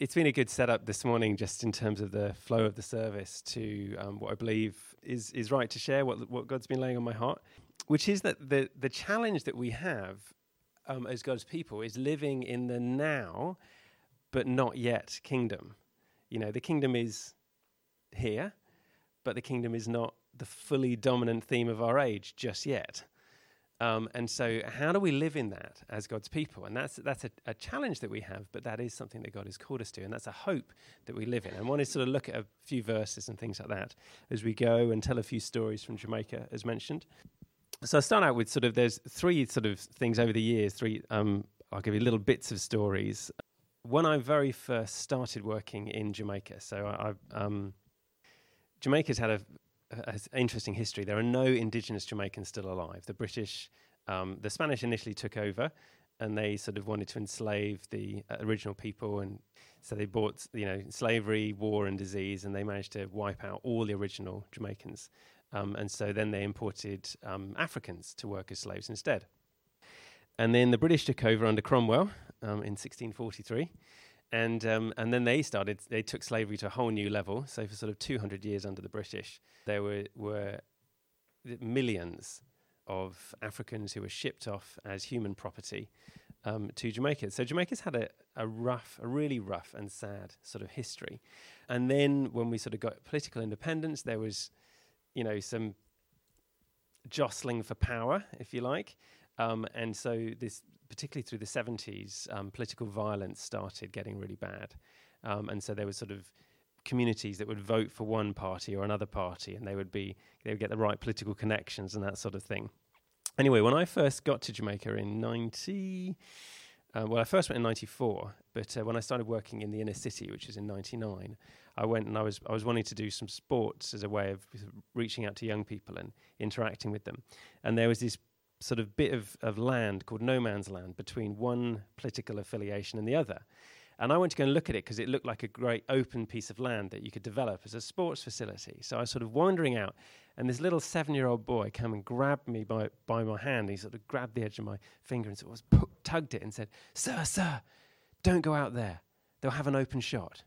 it's been a good setup this morning, just in terms of the flow of the service to um, what I believe is is right to share, what what God's been laying on my heart, which is that the the challenge that we have um, as God's people is living in the now, but not yet kingdom. You know, the kingdom is here, but the kingdom is not the fully dominant theme of our age just yet. Um, and so, how do we live in that as God's people? And that's that's a, a, challenge that we have, but that is something that God has called us to, and that's a hope that we live in. And I want to sort of look at a few verses and things like that as we go and tell a few stories from Jamaica, as mentioned. So I start out with sort of there's three sort of things over the years. Three, um, I'll give you little bits of stories. When I very first started working in Jamaica, so I, I um, Jamaica's had a has interesting history. There are no indigenous Jamaicans still alive. The British, um, the Spanish initially took over, and they sort of wanted to enslave the uh, original people, and so they brought you know slavery, war, and disease, and they managed to wipe out all the original Jamaicans. Um, and so then they imported um, Africans to work as slaves instead. And then the British took over under Cromwell um, in 1643 and um, and then they started. They took slavery to a whole new level. So for sort of 200 years under the British, there were were millions of Africans who were shipped off as human property um, to Jamaica. So Jamaica's had a, a rough, a really rough and sad sort of history. And then when we sort of got political independence, there was, you know, some jostling for power, if you like. Um, and so this particularly through the 70s, um, political violence started getting really bad. Um, and so there was sort of communities that would vote for one party or another party, and they would be they would get the right political connections and that sort of thing. Anyway, when I first got to Jamaica in 90, uh, well, I first went in 94, but uh, when I started working in the inner city, which is in 99, I went and I was, I was wanting to do some sports as a way of reaching out to young people and interacting with them. And there was this sort of bit of, of land called no man's land between one political affiliation and the other. And I went to go and look at it because it looked like a great open piece of land that you could develop as a sports facility. So I was sort of wandering out, and this little seven year old boy came and grabbed me by, by my hand. He sort of grabbed the edge of my finger and sort of tugged it and said, Sir, sir, don't go out there. They'll have an open shot.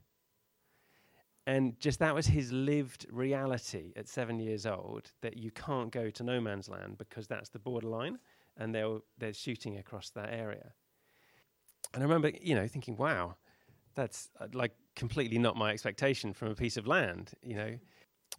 And just that was his lived reality at seven years old that you can't go to no man's land because that's the borderline and they're, they're shooting across that area. And I remember, you know, thinking, wow, that's uh, like completely not my expectation from a piece of land, you know.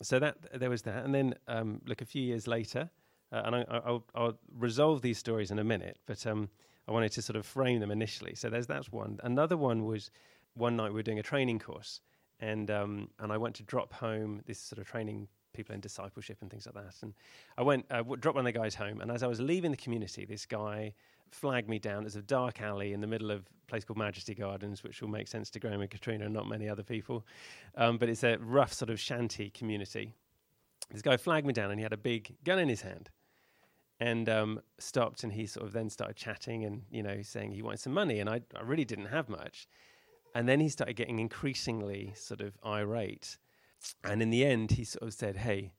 So that there was that. And then, um, look, a few years later, uh, and I, will I'll resolve these stories in a minute, but um, I wanted to sort of frame them initially. So there's that's one. Another one was one night we were doing a training course and um, and I went to drop home this sort of training people in discipleship and things like that. And I went uh, w- dropped one of the guys home, and as I was leaving the community, this guy flagged me down as a dark alley in the middle of a place called Majesty Gardens, which will make sense to Graham and Katrina and not many other people. Um, but it's a rough sort of shanty community. This guy flagged me down, and he had a big gun in his hand. And um, stopped, and he sort of then started chatting, and you know, saying he wanted some money, and I, I really didn't have much. And then he started getting increasingly sort of irate. And in the end, he sort of said, Hey,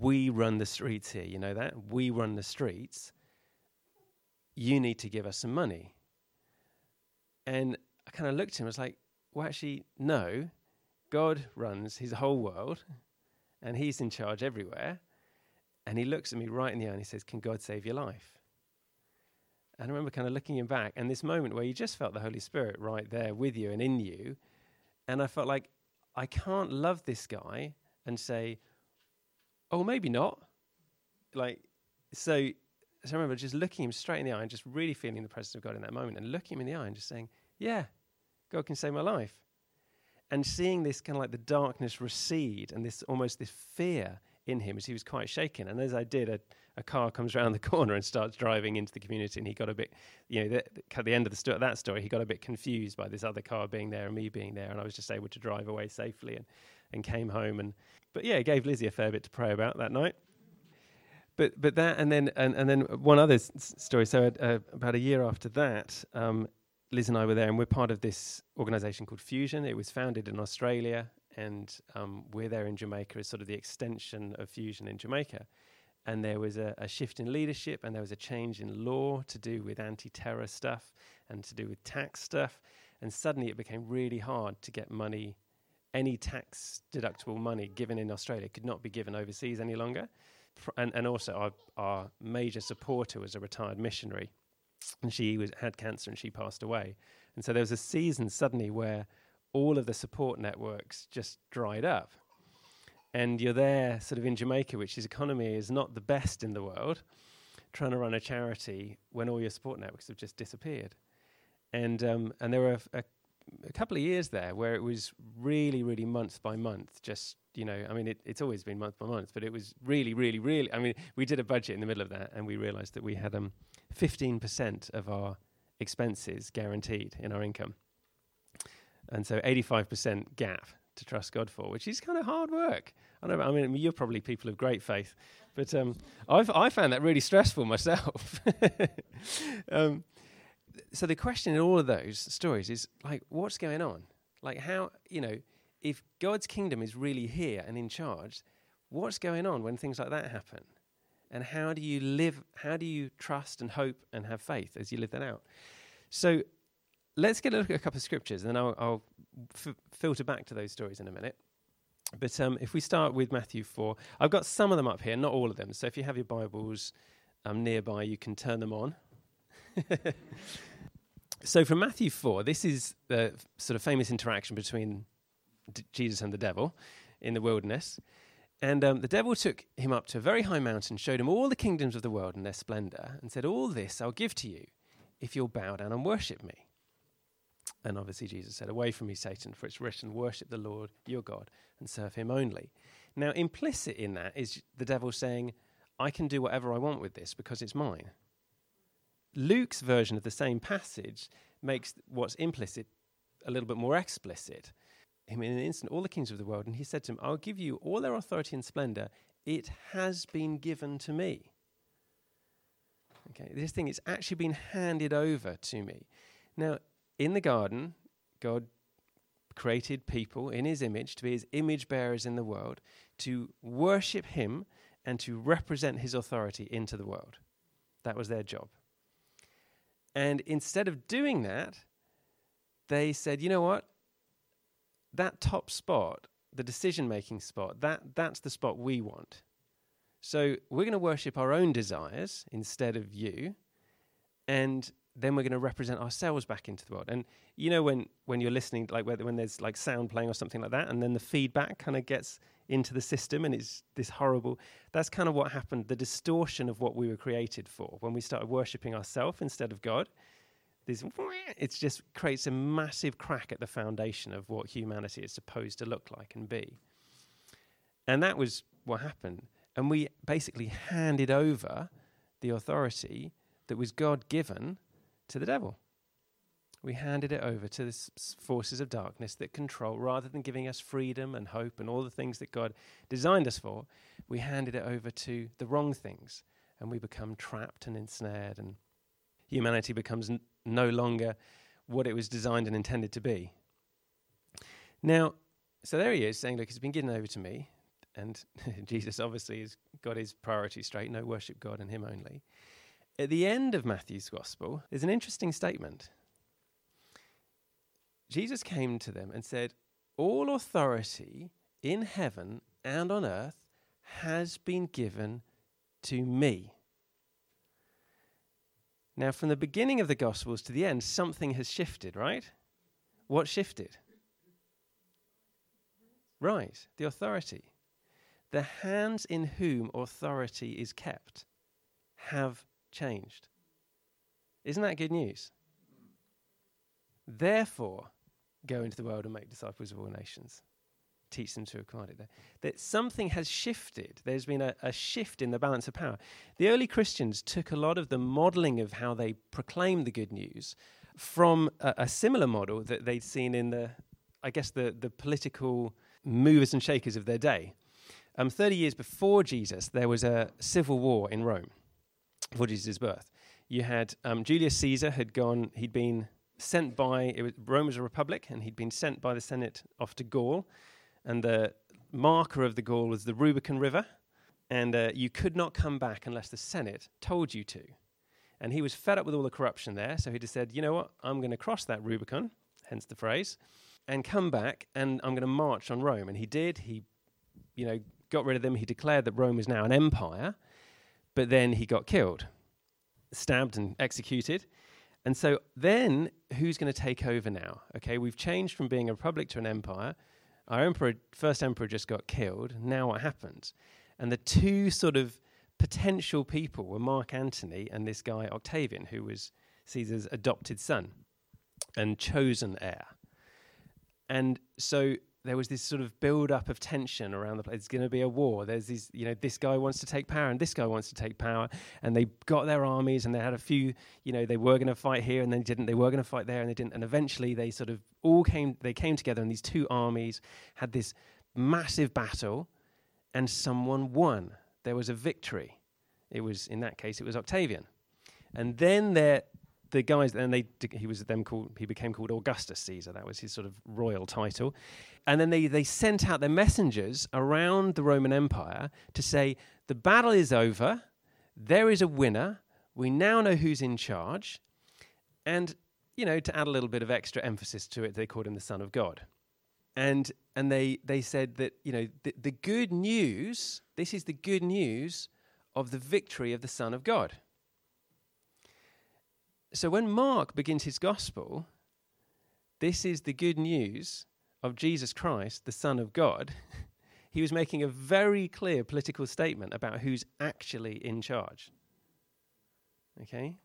we run the streets here. You know that? We run the streets. You need to give us some money. And I kind of looked at him. I was like, Well, actually, no. God runs his whole world and he's in charge everywhere. And he looks at me right in the eye and he says, Can God save your life? And I remember kind of looking him back and this moment where you just felt the Holy Spirit right there with you and in you. And I felt like I can't love this guy and say, oh, maybe not. Like, so, so I remember just looking him straight in the eye and just really feeling the presence of God in that moment and looking him in the eye and just saying, yeah, God can save my life. And seeing this kind of like the darkness recede and this almost this fear in him as he was quite shaken. And as I did, a, a car comes around the corner and starts driving into the community, and he got a bit, you know, at the end of the sto- that story, he got a bit confused by this other car being there and me being there, and I was just able to drive away safely and, and came home. And but yeah, gave Lizzie a fair bit to pray about that night. But but that and then and, and then one other s- story. So uh, about a year after that, um, Liz and I were there, and we're part of this organisation called Fusion. It was founded in Australia and um, we're there in Jamaica as sort of the extension of Fusion in Jamaica. And there was a, a, shift in leadership, and there was a change in law to do with anti terror stuff and to do with tax stuff. And suddenly it became really hard to get money, any tax deductible money given in Australia could not be given overseas any longer. And, and also, our, our major supporter was a retired missionary, and she was, had cancer and she passed away. And so there was a season suddenly where all of the support networks just dried up. And you're there, sort of in Jamaica, which is economy is not the best in the world, trying to run a charity when all your support networks have just disappeared. And um, and there were a, a, couple of years there where it was really, really month by month. Just you know, I mean, it, it's always been month by month, but it was really, really, really. I mean, we did a budget in the middle of that, and we realised that we had um, 15% of our expenses guaranteed in our income. And so 85% gap to trust God for, which is kind of hard work. I know. I mean, you're probably people of great faith, but um, I've I found that really stressful myself. um, so the question in all of those stories is like, what's going on? Like, how you know, if God's kingdom is really here and in charge, what's going on when things like that happen? And how do you live? How do you trust and hope and have faith as you live that out? So let's get a look at a couple of scriptures, and then I'll, I'll f- filter back to those stories in a minute. But um, if we start with Matthew 4, I've got some of them up here, not all of them. So if you have your Bibles um, nearby, you can turn them on. so from Matthew 4, this is the sort of famous interaction between D- Jesus and the devil in the wilderness. And um, the devil took him up to a very high mountain, showed him all the kingdoms of the world and their splendor, and said, All this I'll give to you if you'll bow down and worship me. And obviously, Jesus said, Away from me, Satan, for it's written, Worship the Lord your God and serve him only. Now, implicit in that is the devil saying, I can do whatever I want with this because it's mine. Luke's version of the same passage makes what's implicit a little bit more explicit. Him in an instant, all the kings of the world, and he said to him, I'll give you all their authority and splendor. It has been given to me. Okay, this thing is actually been handed over to me. Now, in the garden, God created people in his image to be his image bearers in the world, to worship him and to represent his authority into the world. That was their job. And instead of doing that, they said, you know what? That top spot, the decision making spot, that, that's the spot we want. So we're going to worship our own desires instead of you. And then we're going to represent ourselves back into the world. And you know when when you're listening, like when there's like sound playing or something like that, and then the feedback kind of gets into the system, and it's this horrible. That's kind of what happened. The distortion of what we were created for when we started worshiping ourselves instead of God. This it just creates a massive crack at the foundation of what humanity is supposed to look like and be. And that was what happened. And we basically handed over the authority that was God given to the devil. We handed it over to the forces of darkness that control, rather than giving us freedom and hope and all the things that God designed us for, we handed it over to the wrong things. And we become trapped and ensnared, and humanity becomes n- no longer what it was designed and intended to be. Now, so there he is saying, Look, it's been given over to me. And Jesus obviously has got his priorities straight no, worship God and Him only. At the end of Matthew's Gospel, there's an interesting statement. Jesus came to them and said, All authority in heaven and on earth has been given to me. Now, from the beginning of the Gospels to the end, something has shifted, right? What shifted? Right, the authority. The hands in whom authority is kept have changed. Isn't that good news? Therefore, go into the world and make disciples of all nations. Teach them to acquire it. there. That something has shifted. There's been a, a, shift in the balance of power. The early Christians took a lot of the modeling of how they proclaimed the good news from a, a similar model that they'd seen in the, I guess, the, the political movers and shakers of their day. Um, 30 years before Jesus, there was a civil war in Rome for Jesus' birth. You had um, Julius Caesar had gone, he'd been sent by, it was, Rome was a republic, and he'd been sent by the Senate off to Gaul. And the marker of the Gaul was the Rubicon River. And uh, you could not come back unless the Senate told you to. And he was fed up with all the corruption there, so he just said, you know what, I'm going to cross that Rubicon, hence the phrase, and come back and I'm going to march on Rome. And he did. He, you know, got rid of them. He declared that Rome was now an empire, but then he got killed, stabbed and executed. And so then who's going to take over now? Okay, we've changed from being a republic to an empire. Our emperor, first emperor just got killed. Now what happens? And the two sort of potential people were Mark Antony and this guy Octavian, who was Caesar's adopted son and chosen heir. And so there was this sort of build up of tension around the place. It's going to be a war. There's these, you know, this guy wants to take power and this guy wants to take power. And they got their armies and they had a few, you know, they were going to fight here and they didn't. They were going to fight there and they didn't. And eventually they sort of all came, they came together and these two armies had this massive battle and someone won. There was a victory. It was, in that case, it was Octavian. And then there, the guys, and they, he was then called, he became called Augustus Caesar. That was his sort of royal title. And then they, they sent out their messengers around the Roman Empire to say, the battle is over, there is a winner, we now know who's in charge. And, you know, to add a little bit of extra emphasis to it, they called him the Son of God. And, and they, they said that, you know, the, the good news, this is the good news of the victory of the Son of God. So when Mark begins his gospel, this is the good news of Jesus Christ, the Son of God. he was making a very clear political statement about who's actually in charge. Okay?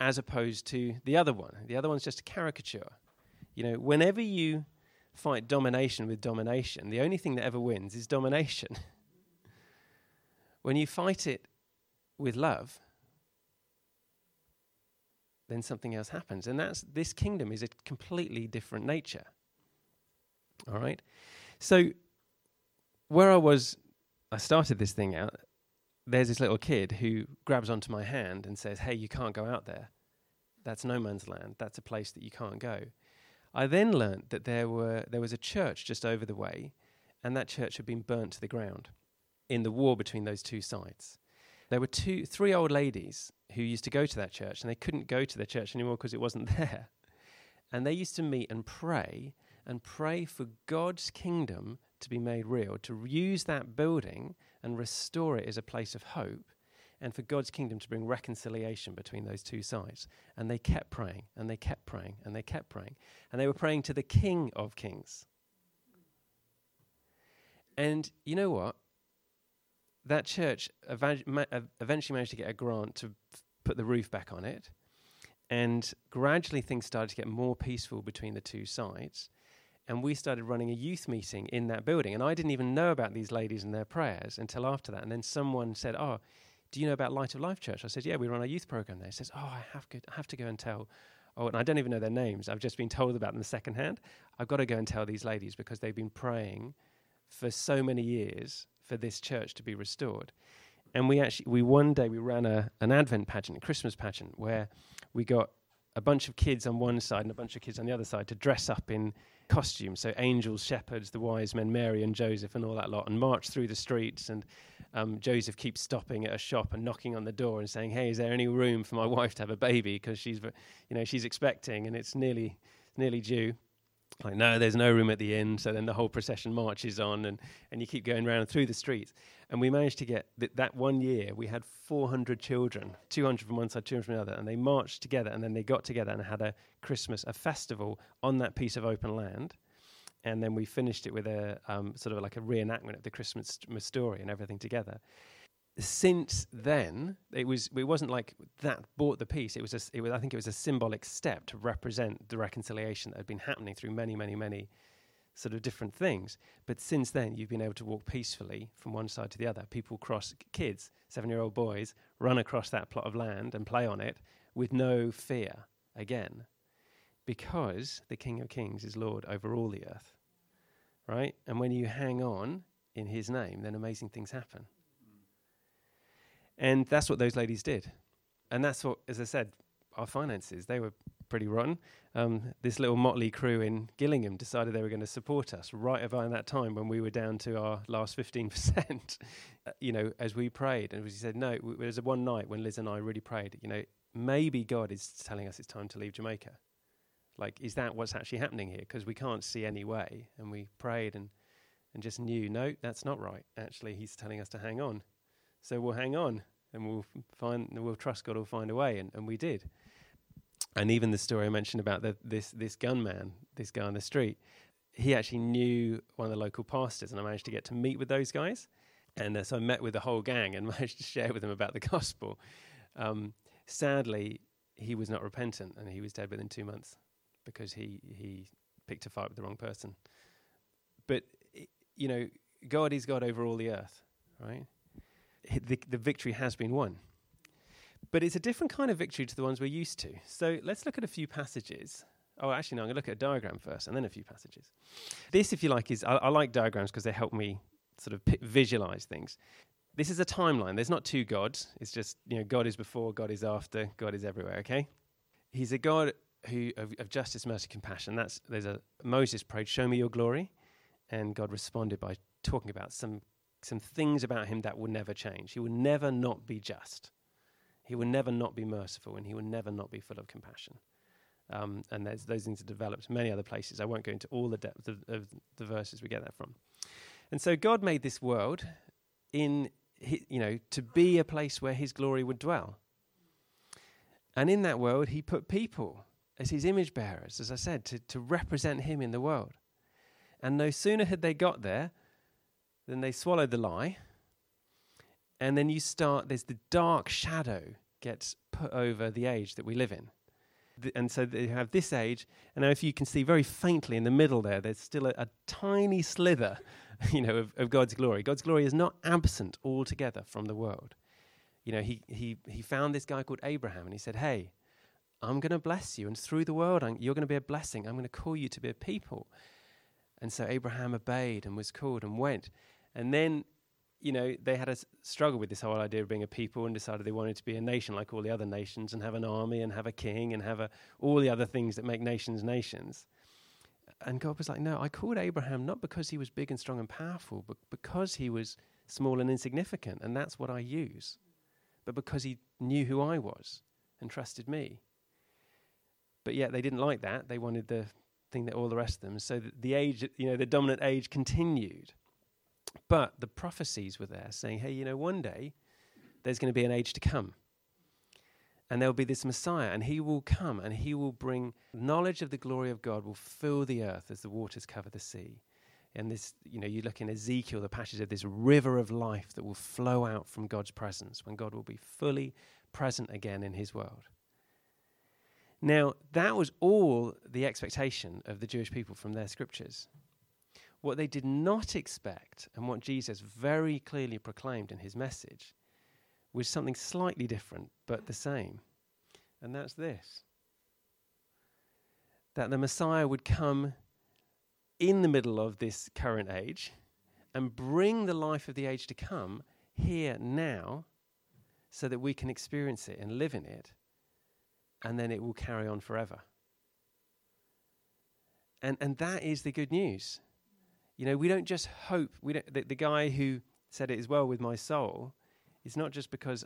As opposed to the other one. The other one's just a caricature. You know, whenever you fight domination with domination, the only thing that ever wins is domination. when you fight it with love, then something else happens. And that's this kingdom is a completely different nature. All right? So where I was I started this thing out, there's this little kid who grabs onto my hand and says, Hey, you can't go out there. That's no man's land. That's a place that you can't go. I then learnt that there were there was a church just over the way, and that church had been burnt to the ground in the war between those two sides. There were two three old ladies who used to go to that church, and they couldn't go to their church anymore because it wasn't there. And they used to meet and pray and pray for God's kingdom to be made real, to use that building and restore it as a place of hope, and for God's kingdom to bring reconciliation between those two sides. And they kept praying, and they kept praying, and they kept praying. And they were praying to the King of Kings. And you know what? That church eventually managed to get a grant to put the roof back on it. And gradually things started to get more peaceful between the two sides. And we started running a youth meeting in that building. And I didn't even know about these ladies and their prayers until after that. And then someone said, Oh, do you know about Light of Life Church? I said, Yeah, we run a youth program there. He says, Oh, I have, go, I have to go and tell. Oh, and I don't even know their names. I've just been told about them secondhand. I've got to go and tell these ladies because they've been praying for so many years for this church to be restored. And we actually, we one day we ran a, an Advent pageant, a Christmas pageant, where we got a bunch of kids on one side and a bunch of kids on the other side to dress up in costumes. So angels, shepherds, the wise men, Mary and Joseph, and all that lot, and march through the streets. And um, Joseph keeps stopping at a shop and knocking on the door and saying, "Hey, is there any room for my wife to have a baby? Because she's, you know, she's expecting and it's nearly, nearly due." Like no there's no room at the inn so then the whole procession marches on and, and you keep going around through the streets. And we managed to get th- that one year we had 400 children 200 from one side 200 from the other and they marched together and then they got together and had a christmas a festival on that piece of open land. And then we finished it with a um, sort of like a reenactment of the christmas story and everything together since then, it was it wasn't like that bought the peace. It was a, it was I think it was a symbolic step to represent the reconciliation that had been happening through many many many sort of different things. But since then, you've been able to walk peacefully from one side to the other. People cross kids, seven year old boys, run across that plot of land and play on it with no fear again, because the King of Kings is Lord over all the earth, right? And when you hang on in His name, then amazing things happen. And that's what those ladies did. And that's what, as I said, our finances, they were pretty rotten. Um, this little motley crew in Gillingham decided they were going to support us right around that time when we were down to our last 15%, uh, you know, as we prayed. And as we said, no, there was one night when Liz and I really prayed, you know, maybe God is telling us it's time to leave Jamaica. Like, is that what's actually happening here? Because we can't see any way. And we prayed and, and just knew, no, that's not right. Actually, he's telling us to hang on. So we'll hang on and we'll find, we'll trust God will find a way. And, and we did. And even the story I mentioned about the, this, this gunman, this guy on the street, he actually knew one of the local pastors, and I managed to get to meet with those guys. And uh, so I met with the whole gang and managed to share with them about the gospel. Um, sadly, he was not repentant and he was dead within two months because he, he picked a fight with the wrong person. But, you know, God is God over all the earth, right? The, the victory has been won. But it's a different kind of victory to the ones we're used to. So let's look at a few passages. Oh, actually, no, I'm going to look at a diagram first and then a few passages. This, if you like, is I, I like diagrams because they help me sort of p- visualize things. This is a timeline. There's not two gods. It's just, you know, God is before, God is after, God is everywhere, okay? He's a God who of, of justice, mercy, compassion. That's there's a Moses prayed, "Show me your glory," and God responded by talking about some some things about him that will never change. He will never not be just. He will never not be merciful, and he will never not be full of compassion. Um, and those things are developed many other places. I won't go into all the depth of, of the verses we get that from. And so God made this world in you know to be a place where His glory would dwell. And in that world, He put people as His image bearers, as I said, to, to represent Him in the world. And no sooner had they got there than they swallowed the lie. And then you start, there's the dark shadow gets put over the age that we live in and so they have this age. And now, if you can see very faintly in the middle there, there's still a, a tiny slither, you know, of, of, God's glory. God's glory is not absent altogether from the world. You know, he he he found this guy called Abraham, and he said, "Hey, I'm going to bless you, and through the world, I'm, you're going to be a blessing. I'm going to call you to be a people." And so Abraham obeyed and was called and went. And then you know, they had a struggle with this whole idea of being a people and decided they wanted to be a nation like all the other nations and have an army and have a king and have a, all the other things that make nations nations. And God was like, no, I called Abraham not because he was big and strong and powerful, but because he was small and insignificant. And that's what I use. But because he knew who I was and trusted me. But yet they didn't like that. They wanted the thing that all the rest of them. So the age, you know, the dominant age continued. But the prophecies were there saying, hey, you know, one day there's going to be an age to come. And there'll be this Messiah, and he will come and he will bring knowledge of the glory of God, will fill the earth as the waters cover the sea. And this, you know, you look in Ezekiel, the passage of this river of life that will flow out from God's presence when God will be fully present again in his world. Now, that was all the expectation of the Jewish people from their scriptures. What they did not expect, and what Jesus very clearly proclaimed in his message, was something slightly different but the same. And that's this that the Messiah would come in the middle of this current age and bring the life of the age to come here now so that we can experience it and live in it, and then it will carry on forever. And, and that is the good news. You know, we don't just hope. We don't, the, the guy who said it as well with my soul, it's not just because,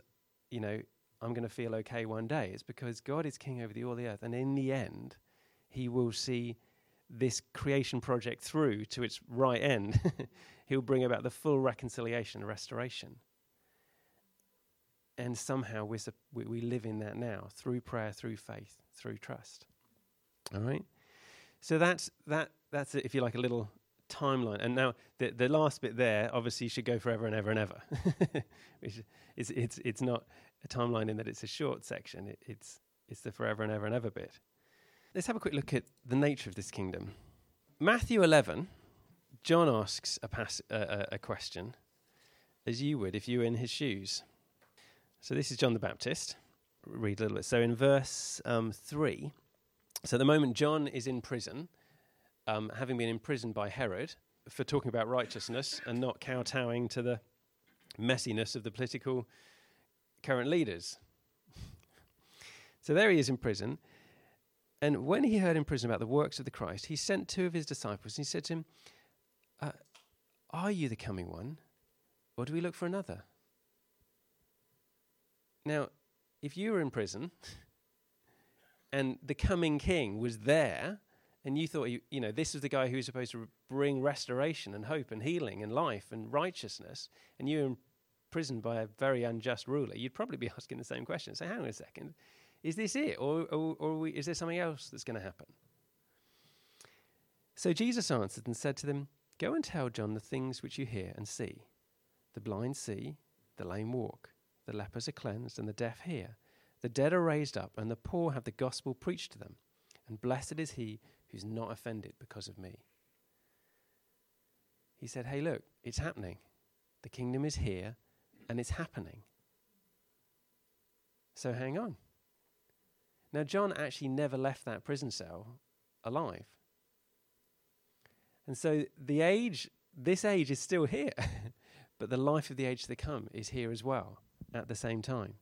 you know, I'm going to feel okay one day. It's because God is king over the, all the earth. And in the end, he will see this creation project through to its right end. He'll bring about the full reconciliation and restoration. And somehow we're we live in that now through prayer, through faith, through trust. All right? So that's, that, that's if you like, a little timeline. And now the the last bit there obviously should go forever and ever and ever. Which is it's it's not a timeline in that it's a short section. It, it's it's the forever and ever and ever bit. Let's have a quick look at the nature of this kingdom. Matthew 11, John asks a, pass, uh, a question, as you would if you were in his shoes. So this is John the Baptist. Read a little bit. So in verse um, 3, so at the moment John is in prison um, having been imprisoned by Herod for talking about righteousness and not kowtowing to the messiness of the political current leaders. so there he is in prison. And when he heard in prison about the works of the Christ, he sent two of his disciples and he said to him, uh, Are you the coming one, or do we look for another? Now, if you were in prison and the coming king was there, and you thought, you, you know, this was the guy who was supposed to bring restoration and hope and healing and life and righteousness, and you're imprisoned by a very unjust ruler, you'd probably be asking the same question. So, hang on a second, is this it, or, or, or we, is there something else that's going to happen? So Jesus answered and said to them, Go and tell John the things which you hear and see. The blind see, the lame walk, the lepers are cleansed, and the deaf hear. The dead are raised up, and the poor have the gospel preached to them. And blessed is he who's not offended because of me. He said, Hey, look, it's happening. The kingdom is here, and it's happening. So hang on. Now, John actually never left that prison cell alive. And so the age, this age is still here, but the life of the age to come is here as well at the same time.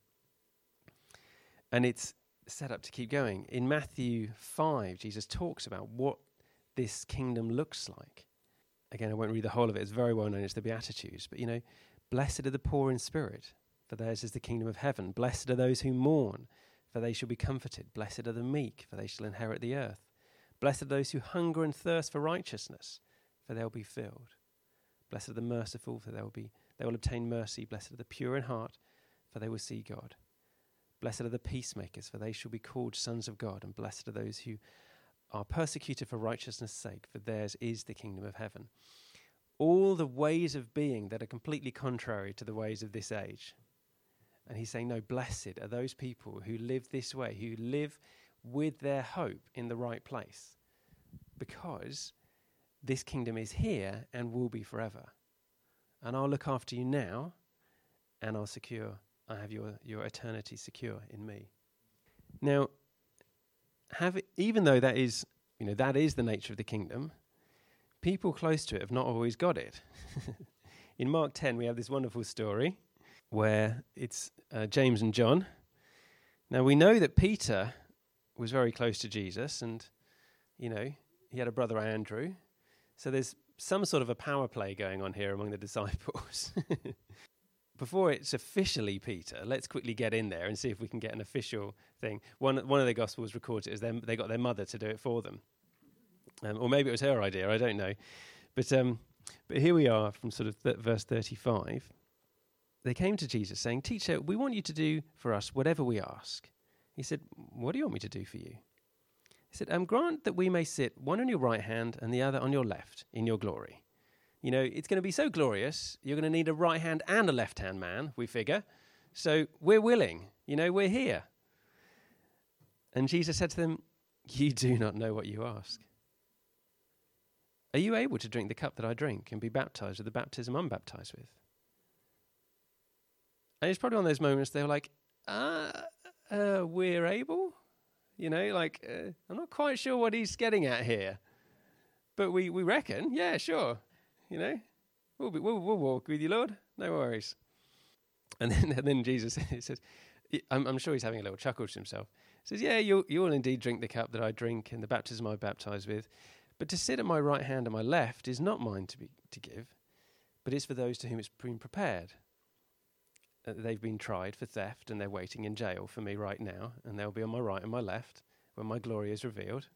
And it's set up to keep going. In Matthew 5, Jesus talks about what this kingdom looks like. Again, I won't read the whole of it, it's very well known, it's the Beatitudes. But you know, blessed are the poor in spirit, for theirs is the kingdom of heaven. Blessed are those who mourn, for they shall be comforted. Blessed are the meek, for they shall inherit the earth. Blessed are those who hunger and thirst for righteousness, for they'll be filled. Blessed are the merciful, for they will be they will obtain mercy. Blessed are the pure in heart, for they will see God. Blessed are the peacemakers, for they shall be called sons of God. And blessed are those who are persecuted for righteousness' sake, for theirs is the kingdom of heaven. All the ways of being that are completely contrary to the ways of this age. And he's saying, No, blessed are those people who live this way, who live with their hope in the right place because this kingdom is here and will be forever. And I'll look after you now and I'll secure, I have your, your eternity secure in me. Now, have it, even though that is, you know, that is the nature of the kingdom, people close to it have not always got it. in Mark 10, we have this wonderful story where it's uh, James and John. Now, we know that Peter was very close to Jesus, and you know he had a brother Andrew. So there's some sort of a power play going on here among the disciples. Before it's officially Peter, let's quickly get in there and see if we can get an official thing. One one of the Gospels records it as them, they got their mother to do it for them, um, or maybe it was her idea. I don't know, but um, but here we are from sort of th- verse thirty-five. They came to Jesus saying, "Teacher, we want you to do for us whatever we ask." He said, What do you want me to do for you? He said, um, Grant that we may sit one on your right hand and the other on your left in your glory. You know, it's going to be so glorious, you're going to need a right hand and a left hand man, we figure. So we're willing. You know, we're here. And Jesus said to them, You do not know what you ask. Are you able to drink the cup that I drink and be baptized with the baptism I'm baptized with? And it's probably one of those moments they were like, uh, uh, we're able. You know, like, uh, I'm not quite sure what he's getting at here. But we, we reckon, yeah, sure. You know, we'll, be, we'll, we'll walk with you, Lord. No worries. And then, and then Jesus says, I'm, I'm, sure he's having a little chuckle to himself. He says, Yeah, you'll, you'll indeed drink the cup that I drink and the baptism I baptize with. But to sit at my right hand and my left is not mine to, be, to give, but it's for those to whom it's been prepared. Uh, they've been tried for theft and they're waiting in jail for me right now, and they'll be on my right and my left when my glory is revealed.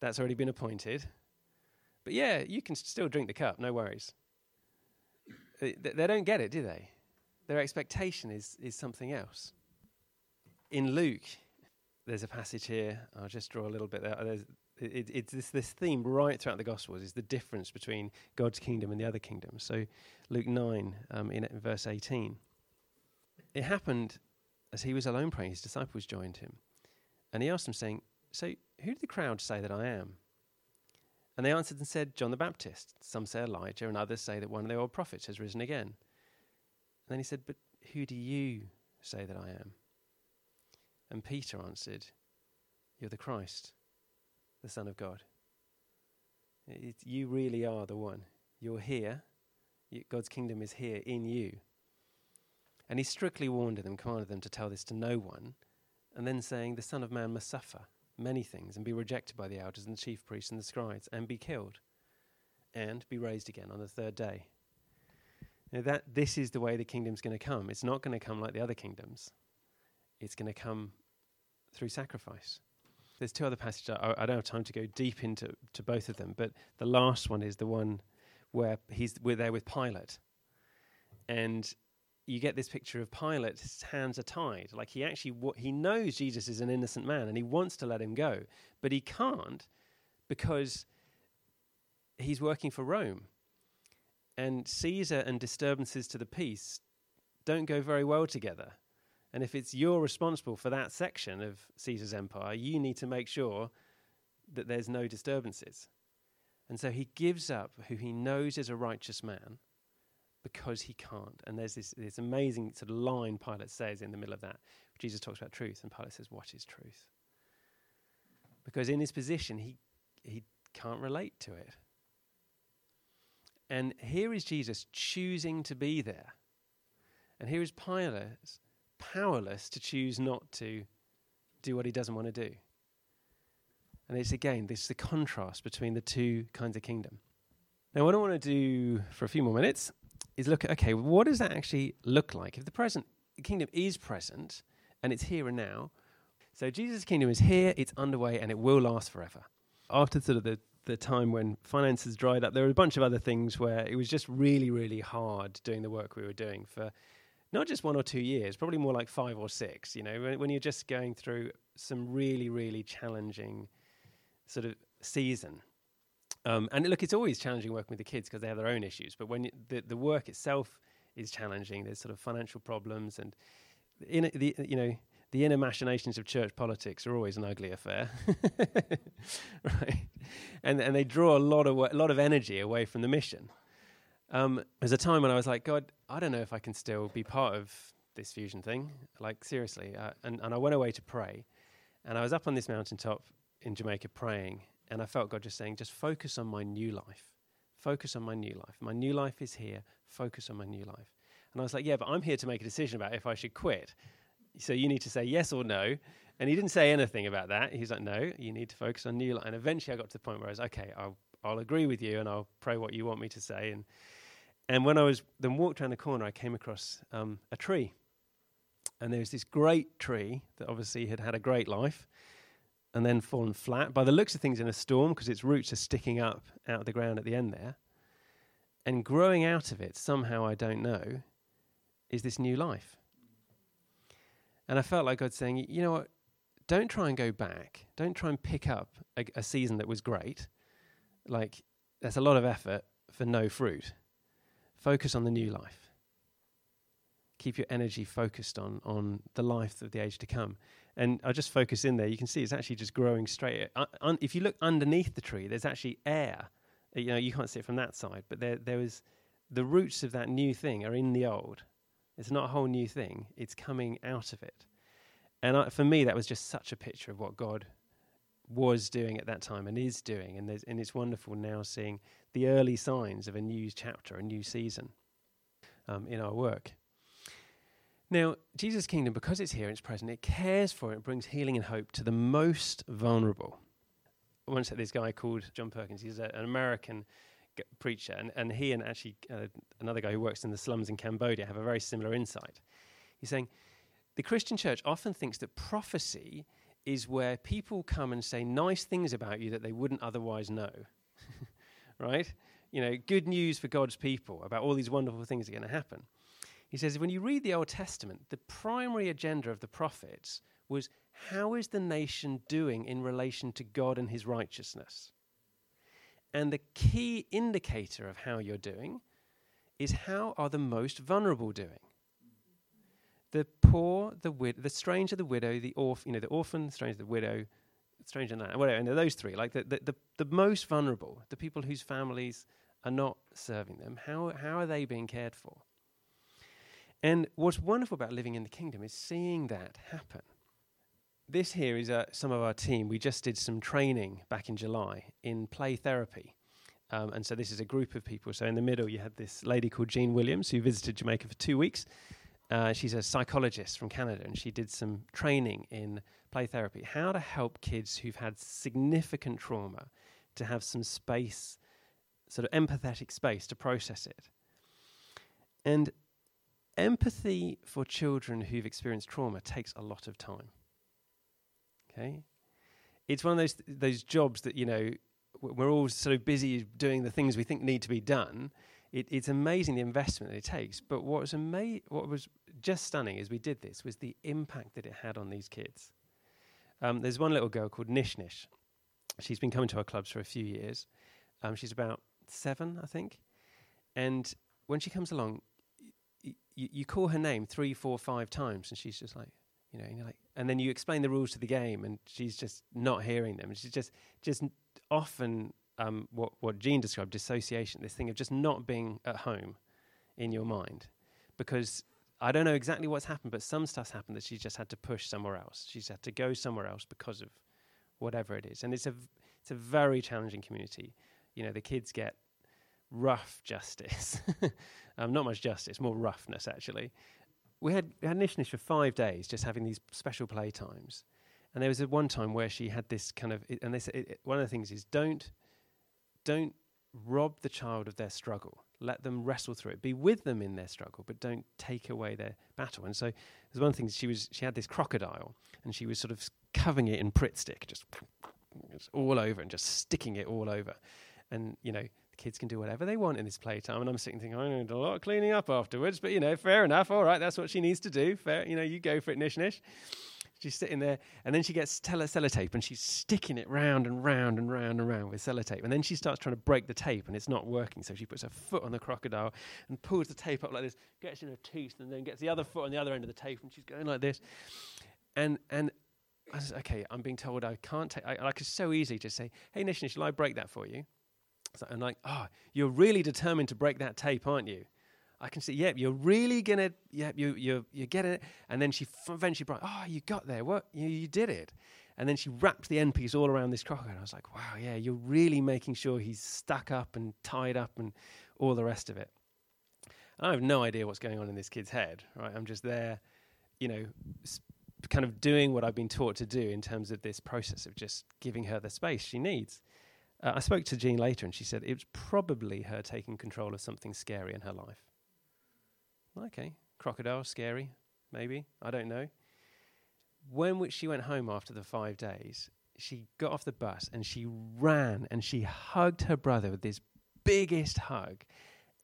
That's already been appointed. But yeah, you can still drink the cup, no worries. Uh, they don't get it, do they? Their expectation is, is something else. In Luke, there's a passage here. I'll just draw a little bit there. There's, it, it's this, this theme right throughout the Gospels is the difference between God's kingdom and the other kingdoms. So, Luke 9, um, in, in verse 18. It happened as he was alone praying, his disciples joined him. And he asked them, saying, So, who do the crowd say that I am? And they answered and said, John the Baptist. Some say Elijah, and others say that one of the old prophets has risen again. And then he said, But who do you say that I am? And Peter answered, You're the Christ the Son of God. It, you really are the one. You're here. God's kingdom is here in you. And he strictly warned them, commanded them to tell this to no one, and then saying, The Son of Man must suffer many things and be rejected by the elders and the chief priests and the scribes and be killed and be raised again on the third day. Now that this is the way the kingdom's going to come. It's not going to come like the other kingdoms. It's going to come through sacrifice. There's two other passages. I, I, don't have time to go deep into to both of them, but the last one is the one where he's we're there with Pilate, and you get this picture of Pilate. His hands are tied, like he actually he knows Jesus is an innocent man, and he wants to let him go, but he can't because he's working for Rome, and Caesar and disturbances to the peace don't go very well together. And if it's you're responsible for that section of Caesar's empire, you need to make sure that there's no disturbances. And so he gives up who he knows is a righteous man because he can't. And there's this, this amazing sort of line Pilate says in the middle of that. Jesus talks about truth, and Pilate says, What is truth? Because in his position, he, he can't relate to it. And here is Jesus choosing to be there. And here is Pilate powerless to choose not to do what he doesn't want to do. And it's again, this is the contrast between the two kinds of kingdom. Now, what I want to do for a few more minutes is look at okay, what does that actually look like? If the present the kingdom is present and it's here and now, so Jesus' kingdom is here, it's underway, and it will last forever. After sort of the, the time when finances dried up, there were a bunch of other things where it was just really, really hard doing the work we were doing for not just one or two years, probably more like five or six, you know, when, when you're just going through some really, really challenging sort of season. Um, and look, it's always challenging working with the kids because they have their own issues. But when the, the work itself is challenging, there's sort of financial problems and in the you know the inner machinations of church politics are always an ugly affair, right? And and they draw a lot of a lot of energy away from the mission. Um, there's a time when I was like, God, I don't know if I can still be part of this fusion thing. Like, seriously. Uh, and, and I went away to pray. And I was up on this mountaintop in Jamaica praying. And I felt God just saying, just focus on my new life. Focus on my new life. My new life is here. Focus on my new life. And I was like, yeah, but I'm here to make a decision about if I should quit. So you need to say yes or no. And he didn't say anything about that. He was like, no, you need to focus on new life. And eventually I got to the point where I was, okay, I'll, I'll agree with you and I'll pray what you want me to say. And and when I was then walked around the corner, I came across um, a tree. And there was this great tree that obviously had had a great life and then fallen flat by the looks of things in a storm because its roots are sticking up out of the ground at the end there. And growing out of it, somehow I don't know, is this new life. And I felt like God saying, you know what? Don't try and go back. Don't try and pick up a, a season that was great. Like, that's a lot of effort for no fruit. Focus on the new life. Keep your energy focused on, on the life of the age to come. And I'll just focus in there. You can see it's actually just growing straight. Uh, un, if you look underneath the tree, there's actually air. Uh, you know, you can't see it from that side, but there, there is the roots of that new thing are in the old. It's not a whole new thing. It's coming out of it. And I, for me, that was just such a picture of what God was doing at that time and is doing. And, and it's wonderful now seeing the early signs of a new chapter, a new season um, in our work. Now, Jesus' kingdom, because it's here, it's present, it cares for, it brings healing and hope to the most vulnerable. Once had this guy called John Perkins. He's a, an American g- preacher, and, and he and actually uh, another guy who works in the slums in Cambodia have a very similar insight. He's saying the Christian church often thinks that prophecy is where people come and say nice things about you that they wouldn't otherwise know. right? You know, good news for God's people about all these wonderful things that are going to happen. He says, when you read the Old Testament, the primary agenda of the prophets was how is the nation doing in relation to God and his righteousness? And the key indicator of how you're doing is how are the most vulnerable doing? the poor, the wid- the stranger, the widow, the orphan, you know, the orphan, the stranger, the widow, stranger, and whatever, and those three, like the, the, the, the most vulnerable, the people whose families are not serving them, how, how are they being cared for? And what's wonderful about living in the kingdom is seeing that happen. This here is uh, some of our team. We just did some training back in July in play therapy. Um, and so this is a group of people. So in the middle, you had this lady called Jean Williams who visited Jamaica for two weeks. Uh, she's a psychologist from Canada, and she did some training in play therapy, how to help kids who've had significant trauma to have some space, sort of empathetic space to process it. And empathy for children who've experienced trauma takes a lot of time. Okay, it's one of those those jobs that you know we're all so busy doing the things we think need to be done. It, it's amazing the investment that it takes. But what was ama- what was just stunning as we did this was the impact that it had on these kids. Um, there's one little girl called Nish Nish. She's been coming to our clubs for a few years. Um, she's about seven, I think. And when she comes along, y- y- you call her name three, four, five times, and she's just like, you know, and you're like, and then you explain the rules to the game, and she's just not hearing them. She's just, just often um, what what Jean described, dissociation, this thing of just not being at home in your mind, because I don't know exactly what's happened, but some stuff's happened that she's just had to push somewhere else. She's had to go somewhere else because of whatever it is, and it's a it's a very challenging community. You know, the kids get rough justice, um, not much justice, more roughness actually. We had we had Nish Nish for five days, just having these special play times, and there was a one time where she had this kind of, and they said it, one of the things is don't don't rob the child of their struggle. Let them wrestle through it. Be with them in their struggle, but don't take away their battle. And so there's one thing she was she had this crocodile and she was sort of covering it in Pritt stick, just, just all over and just sticking it all over. And you know, kids can do whatever they want in this playtime. And I'm sitting thinking, I need a lot of cleaning up afterwards, but you know, fair enough. All right, that's what she needs to do. Fair, you know, you go for it, Nish Nish. She's sitting there, and then she gets tele- sellotape, and she's sticking it round and round and round and round with sellotape. And then she starts trying to break the tape, and it's not working. So she puts her foot on the crocodile and pulls the tape up like this, gets in her teeth, and then gets the other foot on the other end of the tape, and she's going like this. And and I said, okay, I'm being told I can't take. I, like it's so easy to say, hey Nish Nish, shall I break that for you? So I'm like, oh, you're really determined to break that tape, aren't you? I can see, yep, you're really gonna, yep, you you you're getting it. And then she f- eventually brought, oh, you got there, what you you did it. And then she wrapped the end piece all around this crocodile. I was like, wow, yeah, you're really making sure he's stuck up and tied up and all the rest of it. And I have no idea what's going on in this kid's head, right? I'm just there, you know, sp- kind of doing what I've been taught to do in terms of this process of just giving her the space she needs. Uh, I spoke to Jean later, and she said it was probably her taking control of something scary in her life. Okay, crocodile, scary, maybe. I don't know. When she went home after the five days, she got off the bus and she ran and she hugged her brother with this biggest hug.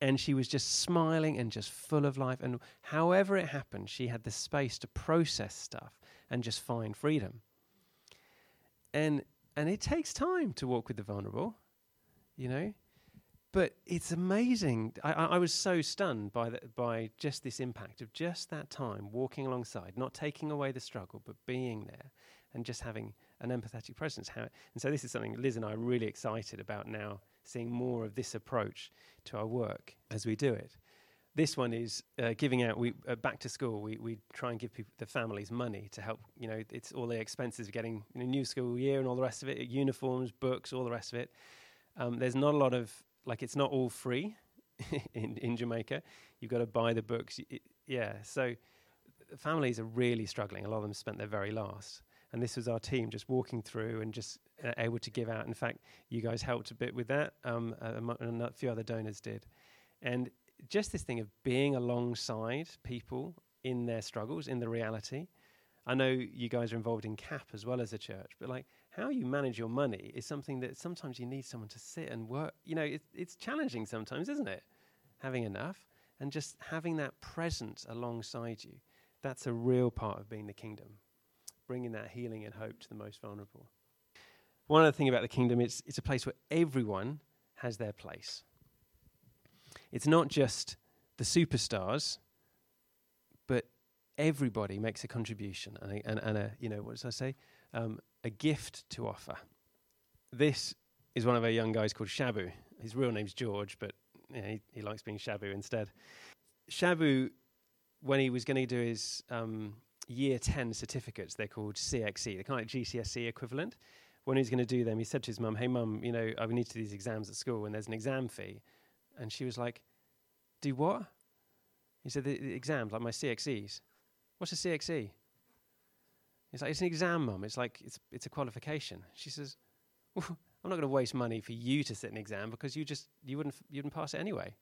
And she was just smiling and just full of life. And however it happened, she had the space to process stuff and just find freedom. And and it takes time to walk with the vulnerable, you know but it's amazing. I, I, was so stunned by the, by just this impact of just that time walking alongside, not taking away the struggle, but being there and just having an empathetic presence. How, and so this is something Liz and I are really excited about now, seeing more of this approach to our work as we do it. This one is uh, giving out. We uh, back to school. We we try and give people the families money to help. You know, it's all the expenses of getting you know, new school year and all the rest of it, uniforms, books, all the rest of it. Um, there's not a lot of like it's not all free in, in Jamaica. You've got to buy the books. It, yeah, so families are really struggling. A lot of them spent their very last. And this was our team just walking through and just uh, able to give out. In fact, you guys helped a bit with that, um, and a few other donors did. And just this thing of being alongside people in their struggles, in the reality. I know you guys are involved in CAP as well as a church, but like how you manage your money is something that sometimes you need someone to sit and work. You know, it, it's challenging sometimes, isn't it? Having enough and just having that presence alongside you. That's a real part of being the kingdom, bringing that healing and hope to the most vulnerable. One other thing about the kingdom, it's, it's a place where everyone has their place. It's not just the superstars, but everybody makes a contribution and a, and, and a you know, what does I say? Um, a gift to offer. This is one of our young guys called Shabu. His real name's George, but you know, he, he likes being Shabu instead. Shabu, when he was going to do his um, year 10 certificates, they're called CXC, they're kind of like GCSE equivalent. When he was going to do them, he said to his mum, Hey, mum, you know, I need to do these exams at school and there's an exam fee. And she was like, Do what? He said, The, the exams, like my CXCs. What's a CXC? He's like, It's an exam, mum. It's like, it's, it's a qualification. She says, well, I'm not going to waste money for you to sit an exam because you just, you wouldn't, you wouldn't pass it anyway.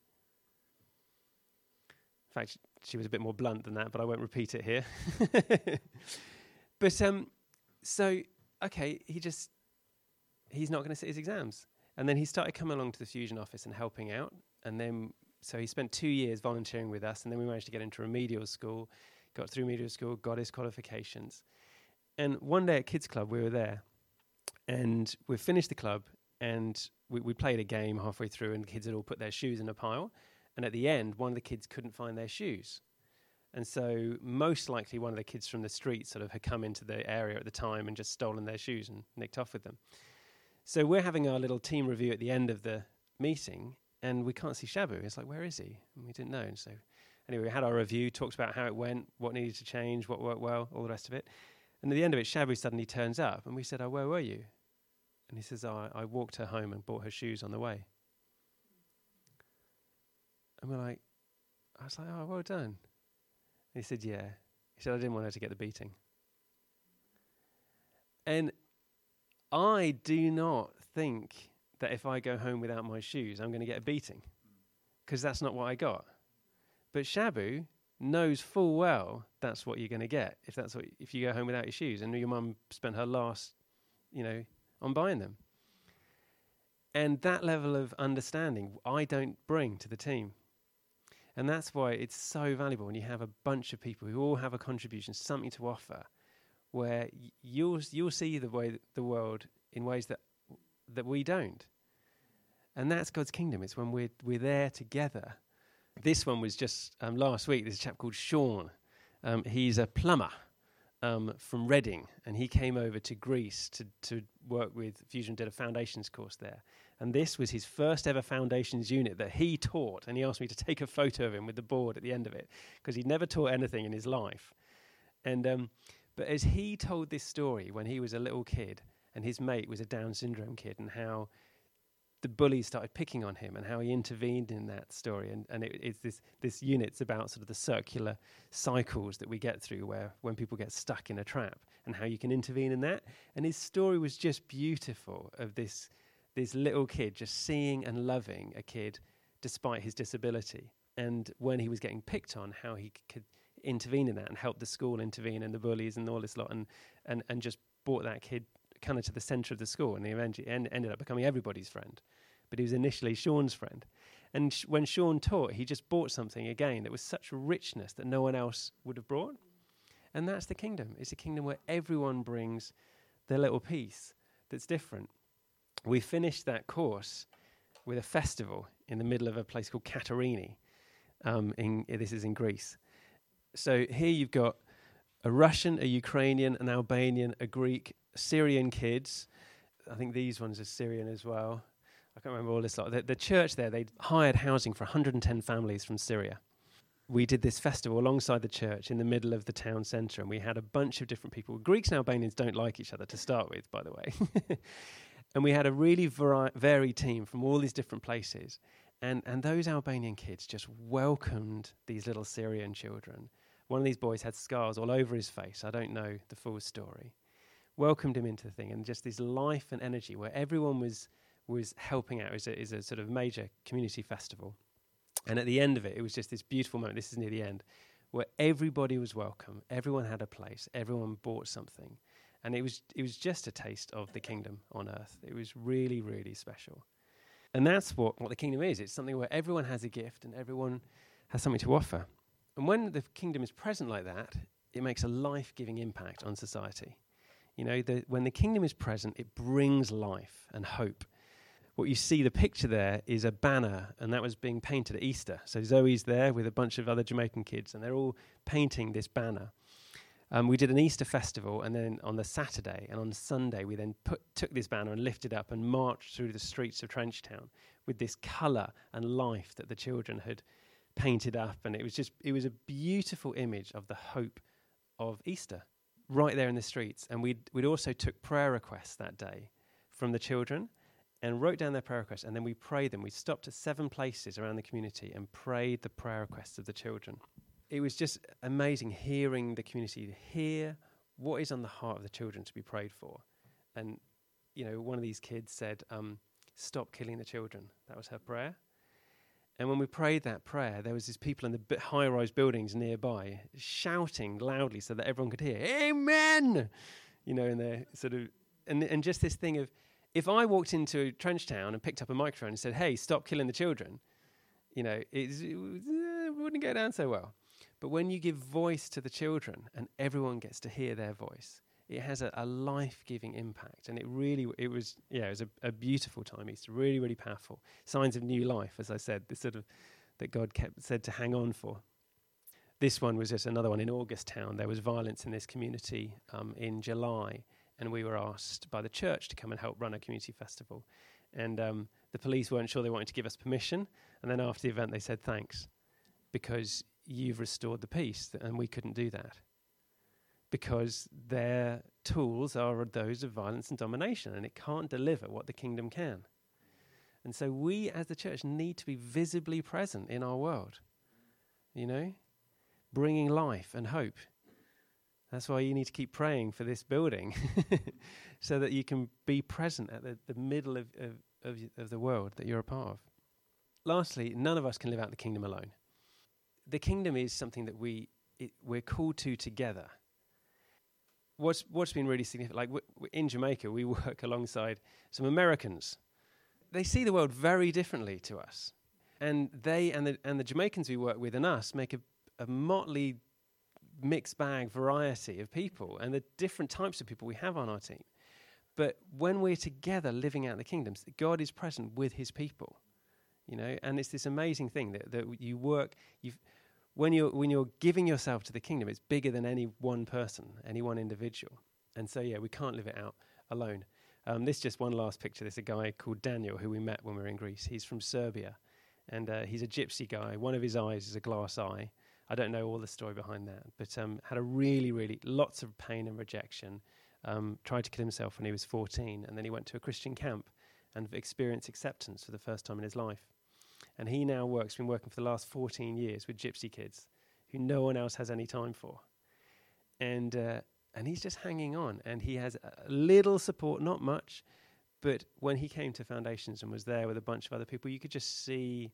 In fact, she was a bit more blunt than that, but I won't repeat it here. but um, so okay, he just, he's not going to sit his exams. And then he started coming along to the Fusion office and helping out. And then, so he spent two years volunteering with us. And then we managed to get into remedial school, got through remedial school, got his qualifications. And one day at Kids Club, we were there and we finished the club and we, we played a game halfway through and the kids had all put their shoes in a pile. And at the end, one of the kids couldn't find their shoes. And so, most likely, one of the kids from the street sort of had come into the area at the time and just stolen their shoes and nicked off with them. So, we're having our little team review at the end of the meeting, and we can't see Shabu. It's like, where is he? And we didn't know. And so, anyway, we had our review, talked about how it went, what needed to change, what worked well, all the rest of it. And at the end of it, Shabu suddenly turns up, and we said, Oh, where were you? And he says, oh, I, walked her home and bought her shoes on the way. And we're like, I was like, oh, well done. And he said, yeah. He said, I didn't want her to get the beating. And I do not think that if I go home without my shoes, I'm going to get a beating because that's not what I got. But Shabu knows full well that's what you're going to get if that's what if you go home without your shoes and your mum spent her last, you know, on buying them. And that level of understanding I don't bring to the team. And that's why it's so valuable when you have a bunch of people who all have a contribution, something to offer, where you'll, you'll see the way the world in ways that, that we don't. And that's God's kingdom. It's when we're, we're there together. This one was just um, last week. There's a chap called Sean. Um, he's a plumber um, from Reading, and he came over to Greece to, to work with Fusion, did a foundations course there. And this was his first ever foundations unit that he taught, and he asked me to take a photo of him with the board at the end of it, because he'd never taught anything in his life. And um, but as he told this story when he was a little kid, and his mate was a Down syndrome kid, and how the bullies started picking on him and how he intervened in that story. And, and it, it's this, this unit's about sort of the circular cycles that we get through where when people get stuck in a trap and how you can intervene in that. And his story was just beautiful of this, this little kid just seeing and loving a kid despite his disability. And when he was getting picked on, how he could intervene in that and help the school intervene and the bullies and all this lot and, and, and just brought that kid kind of to the center of the school, and he eventually en- ended up becoming everybody's friend. But he was initially Sean's friend. And sh- when Sean taught, he just brought something again that was such richness that no one else would have brought. And that's the kingdom. It's a kingdom where everyone brings their little piece that's different. We finished that course with a festival in the middle of a place called Katerini. Um, in, this is in Greece. So here you've got a Russian, a Ukrainian, an Albanian, a Greek, Syrian kids. I think these ones are Syrian as well. I can't remember all this lot. The, the church there, they hired housing for 110 families from Syria. We did this festival alongside the church in the middle of the town centre, and we had a bunch of different people. Greeks and Albanians don't like each other to start with, by the way. and we had a really vari- varied team from all these different places. And, and those Albanian kids just welcomed these little Syrian children. One of these boys had scars all over his face. I don't know the full story welcomed him into the thing, and just this life and energy where everyone was was helping out. It was a, is a sort of major community festival, and at the end of it, it was just this beautiful moment. This is near the end, where everybody was welcome, everyone had a place, everyone bought something, and it was it was just a taste of the kingdom on earth. It was really really special, and that's what what the kingdom is. It's something where everyone has a gift and everyone has something to offer. And when the kingdom is present like that, it makes a life giving impact on society. You know, the, when the kingdom is present, it brings life and hope. What you see, the picture there is a banner, and that was being painted at Easter. So Zoe's there with a bunch of other Jamaican kids, and they're all painting this banner. Um, we did an Easter festival, and then on the Saturday and on Sunday, we then put, took this banner and lifted up and marched through the streets of Trenchtown with this colour and life that the children had painted up, and it was just it was a beautiful image of the hope of Easter right there in the streets. And we'd, we'd also took prayer requests that day from the children and wrote down their prayer requests. And then we prayed them. We stopped at seven places around the community and prayed the prayer requests of the children. It was just amazing hearing the community hear what is on the heart of the children to be prayed for. And, you know, one of these kids said, um, Stop killing the children. That was her prayer. And when we prayed that prayer, there was these people in the high-rise buildings nearby shouting loudly so that everyone could hear, "Amen!" You know, in their sort of and, and just this thing of if I walked into Trench Town and picked up a microphone and said, hey, stop killing the children, you know, it, it eh, wouldn't go down so well. But when you give voice to the children and everyone gets to hear their voice, it has a, a life-giving impact. And it really, it was, yeah, it was a, a beautiful time Easter, really, really powerful. Signs of new life, as I said, this sort of that God kept said to hang on for. This one was just another one in August Town. There was violence in this community um, in July, and we were asked by the church to come and help run a community festival. And um, the police weren't sure they wanted to give us permission. And then after the event, they said thanks because you've restored the peace, and we couldn't do that because their tools are those of violence and domination, and it can't deliver what the kingdom can. And so we as the church need to be visibly present in our world, you know, bringing life and hope. That's why you need to keep praying for this building so that you can be present at the, the middle of, of, of, of the world that you're a part of. Lastly, none of us can live out the kingdom alone. The kingdom is something that we, it, we're called to together what's what's been really significant, like w- in Jamaica, we work alongside some Americans they see the world very differently to us. And they and the, and the Jamaicans we work with and us make a, a motley mixed bag variety of people and the different types of people we have on our team. But when we're together living out the kingdoms, God is present with his people. You know, and it's this amazing thing that, that you work you when you're when you're giving yourself to the kingdom, it's bigger than any one person, any one individual. And so yeah, we can't live it out alone. Um, this just one last picture. There's a guy called Daniel who we met when we were in Greece. He's from Serbia, and uh, he's a gypsy guy. One of his eyes is a glass eye. I don't know all the story behind that, but um, had a really, really lots of pain and rejection. Um, tried to kill himself when he was 14, and then he went to a Christian camp and experienced acceptance for the first time in his life. And he now works, been working for the last 14 years with gypsy kids who no one else has any time for. And uh, and he's just hanging on and he has a little support not much but when he came to foundations and was there with a bunch of other people you could just see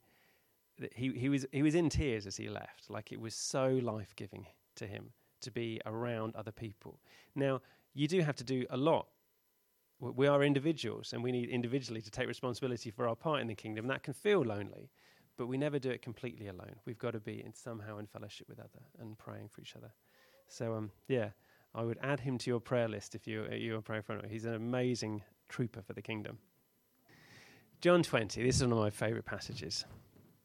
that he, he was he was in tears as he left like it was so life-giving to him to be around other people now you do have to do a lot we are individuals and we need individually to take responsibility for our part in the kingdom that can feel lonely but we never do it completely alone we've got to be in somehow in fellowship with other and praying for each other so um yeah I would add him to your prayer list if you, uh, you are praying for him. He's an amazing trooper for the kingdom. John 20, this is one of my favorite passages.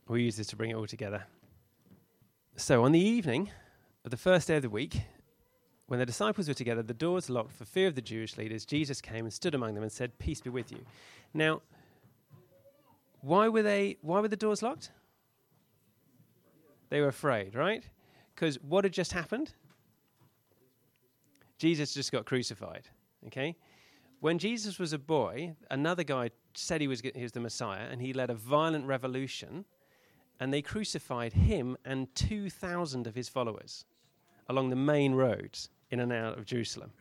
We use this to bring it all together. So, on the evening of the first day of the week, when the disciples were together, the doors locked for fear of the Jewish leaders, Jesus came and stood among them and said, Peace be with you. Now, why were they why were the doors locked? They were afraid, right? Because what had just happened? Jesus just got crucified. Okay? When Jesus was a boy, another guy said he was, he was the Messiah, and he led a violent revolution, and they crucified him and 2,000 of his followers along the main roads in and out of Jerusalem.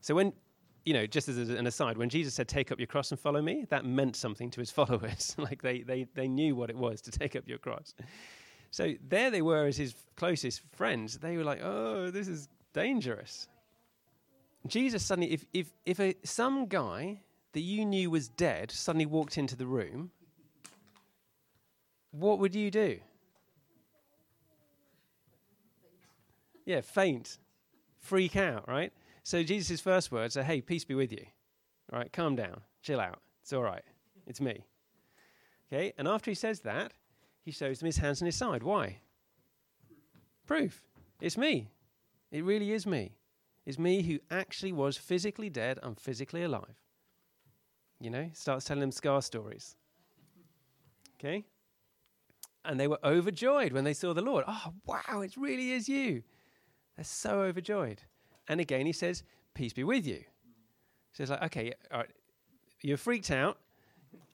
So, when, you know, just as an aside, when Jesus said, Take up your cross and follow me, that meant something to his followers. like they, they, they knew what it was to take up your cross. So, there they were as his closest friends. They were like, Oh, this is dangerous. Jesus suddenly, if, if, if a, some guy that you knew was dead suddenly walked into the room, what would you do? Yeah, faint, freak out, right? So Jesus' first words are, hey, peace be with you. All right, calm down, chill out. It's all right. It's me. Okay, and after he says that, he shows them his hands and his side. Why? Proof. It's me. It really is me. It's me who actually was physically dead and physically alive. You know, starts telling them scar stories. Okay? And they were overjoyed when they saw the Lord. Oh, wow, it really is you. They're so overjoyed. And again, he says, Peace be with you. So it's like, okay, all right, you're freaked out.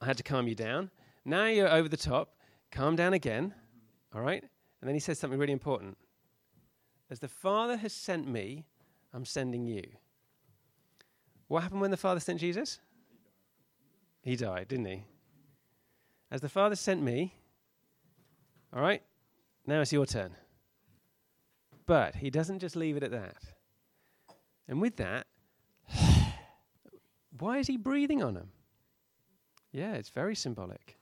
I had to calm you down. Now you're over the top. Calm down again. All right? And then he says something really important. As the Father has sent me, I'm sending you. What happened when the Father sent Jesus? He died, didn't he? As the Father sent me, all right, now it's your turn. But he doesn't just leave it at that. And with that, Why is he breathing on them? Yeah, it's very symbolic.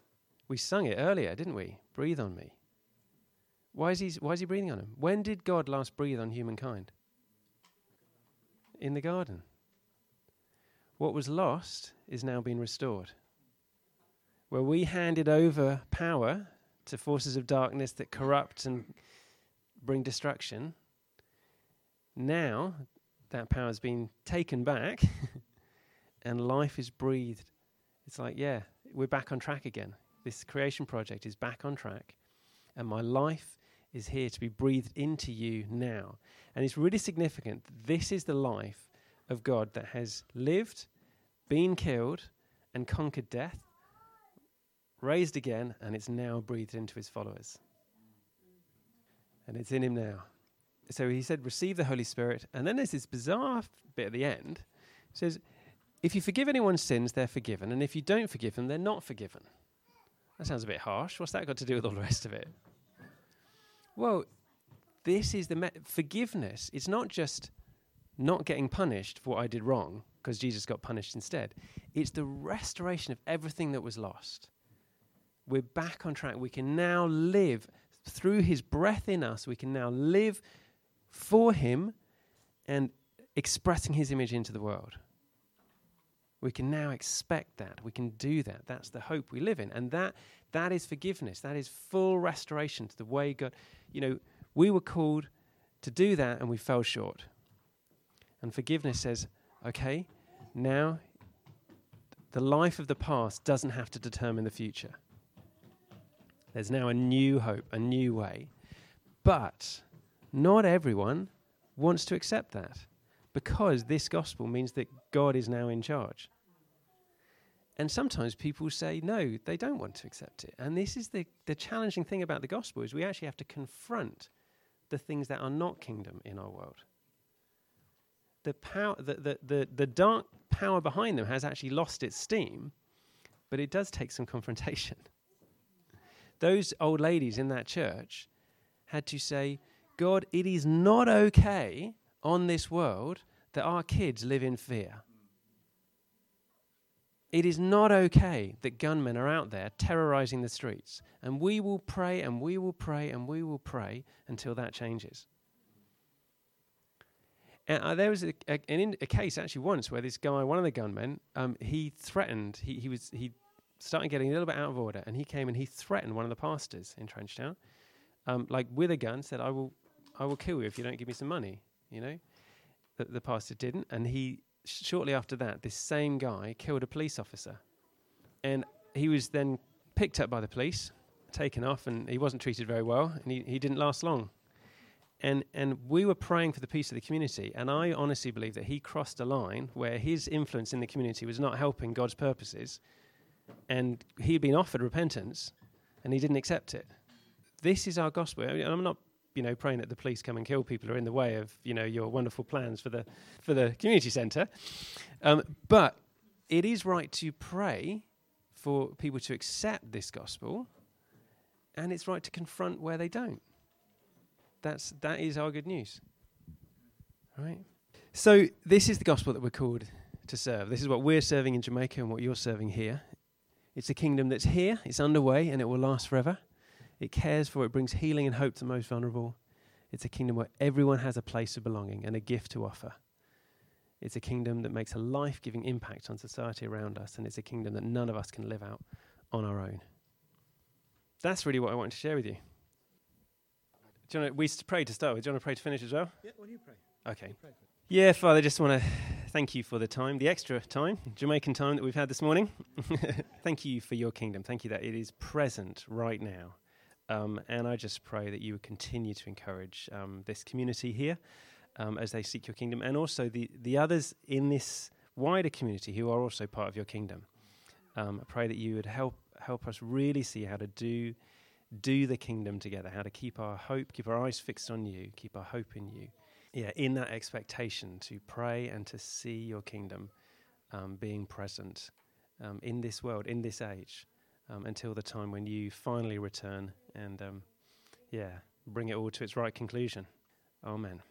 We sung it earlier, didn't we? Breathe on me. Why is he, why is he breathing on them? When did God last breathe on humankind? In the garden. What was lost is now being restored. Where we handed over power to forces of darkness that corrupt and bring destruction, now that power has been taken back and life is breathed. It's like, yeah, we're back on track again. This creation project is back on track, and my life is here to be breathed into you now. And it's really significant. that This is the life of God that has lived, been killed, and conquered death, raised again, and it's now breathed into his followers. And it's in him now. So he said, Receive the Holy Spirit. And then there's this bizarre bit at the end. It says, If you forgive anyone's sins, they're forgiven. And if you don't forgive them, they're not forgiven. That sounds a bit harsh. What's that got to do with all the rest of it? Well, this is the me- forgiveness. It's not just not getting punished for what I did wrong, because Jesus got punished instead. It's the restoration of everything that was lost. We're back on track. We can now live through his breath in us. We can now live for him and expressing his image into the world. We can now expect that. We can do that. That's the hope we live in. And that that is forgiveness. That is full restoration to the way God, you know, we were called to do that and we fell short. And forgiveness says, okay, now the life of the past doesn't have to determine the future. There's now a new hope, a new way. But not everyone wants to accept that because this gospel means that God is now in charge. And sometimes people say no, they don't want to accept it. And this is the, the challenging thing about the gospel is we actually have to confront the things that are not kingdom in our world the power, the, the, the, the dark power behind them has actually lost its steam, but it does take some confrontation. Those old ladies in that church had to say, God, it is not okay on this world that our kids live in fear. It is not okay that gunmen are out there terrorizing the streets. And we will pray and we will pray and we will pray until that changes. And uh, there was a, a, in, a, case actually once where this guy, one of the gunmen, um, he threatened. He, he was he started getting a little bit out of order, and he came and he threatened one of the pastors in Trenchtown, um, like with a gun, said, "I will, I will kill you if you don't give me some money." You know, the, the pastor didn't, and he shortly after that, this same guy killed a police officer, and he was then picked up by the police, taken off, and he wasn't treated very well, and he, he didn't last long and and we were praying for the peace of the community and i honestly believe that he crossed a line where his influence in the community was not helping god's purposes and he'd been offered repentance and he didn't accept it this is our gospel I mean, i'm not you know praying that the police come and kill people or in the way of you know your wonderful plans for the for the community center um, but it is right to pray for people to accept this gospel and it's right to confront where they don't that's that is our good news. Right? So this is the gospel that we're called to serve. This is what we're serving in Jamaica and what you're serving here. It's a kingdom that's here, it's underway, and it will last forever. It cares for, it brings healing and hope to the most vulnerable. It's a kingdom where everyone has a place of belonging and a gift to offer. It's a kingdom that makes a life giving impact on society around us, and it's a kingdom that none of us can live out on our own. That's really what I wanted to share with you. Do you want to, we pray to start with. Do you want to pray to finish as well? Yeah, what do you pray? Okay. You pray yeah, Father, I just want to thank you for the time, the extra time, Jamaican time that we've had this morning. thank you for your kingdom. Thank you that it is present right now. Um, and I just pray that you would continue to encourage um, this community here um, as they seek your kingdom, and also the, the others in this wider community who are also part of your kingdom. Um, I pray that you would help help us really see how to do do the kingdom together, how to keep our hope, keep our eyes fixed on you, keep our hope in you. Yeah, in that expectation to pray and to see your kingdom um, being present um, in this world, in this age, um, until the time when you finally return and, um, yeah, bring it all to its right conclusion. Amen.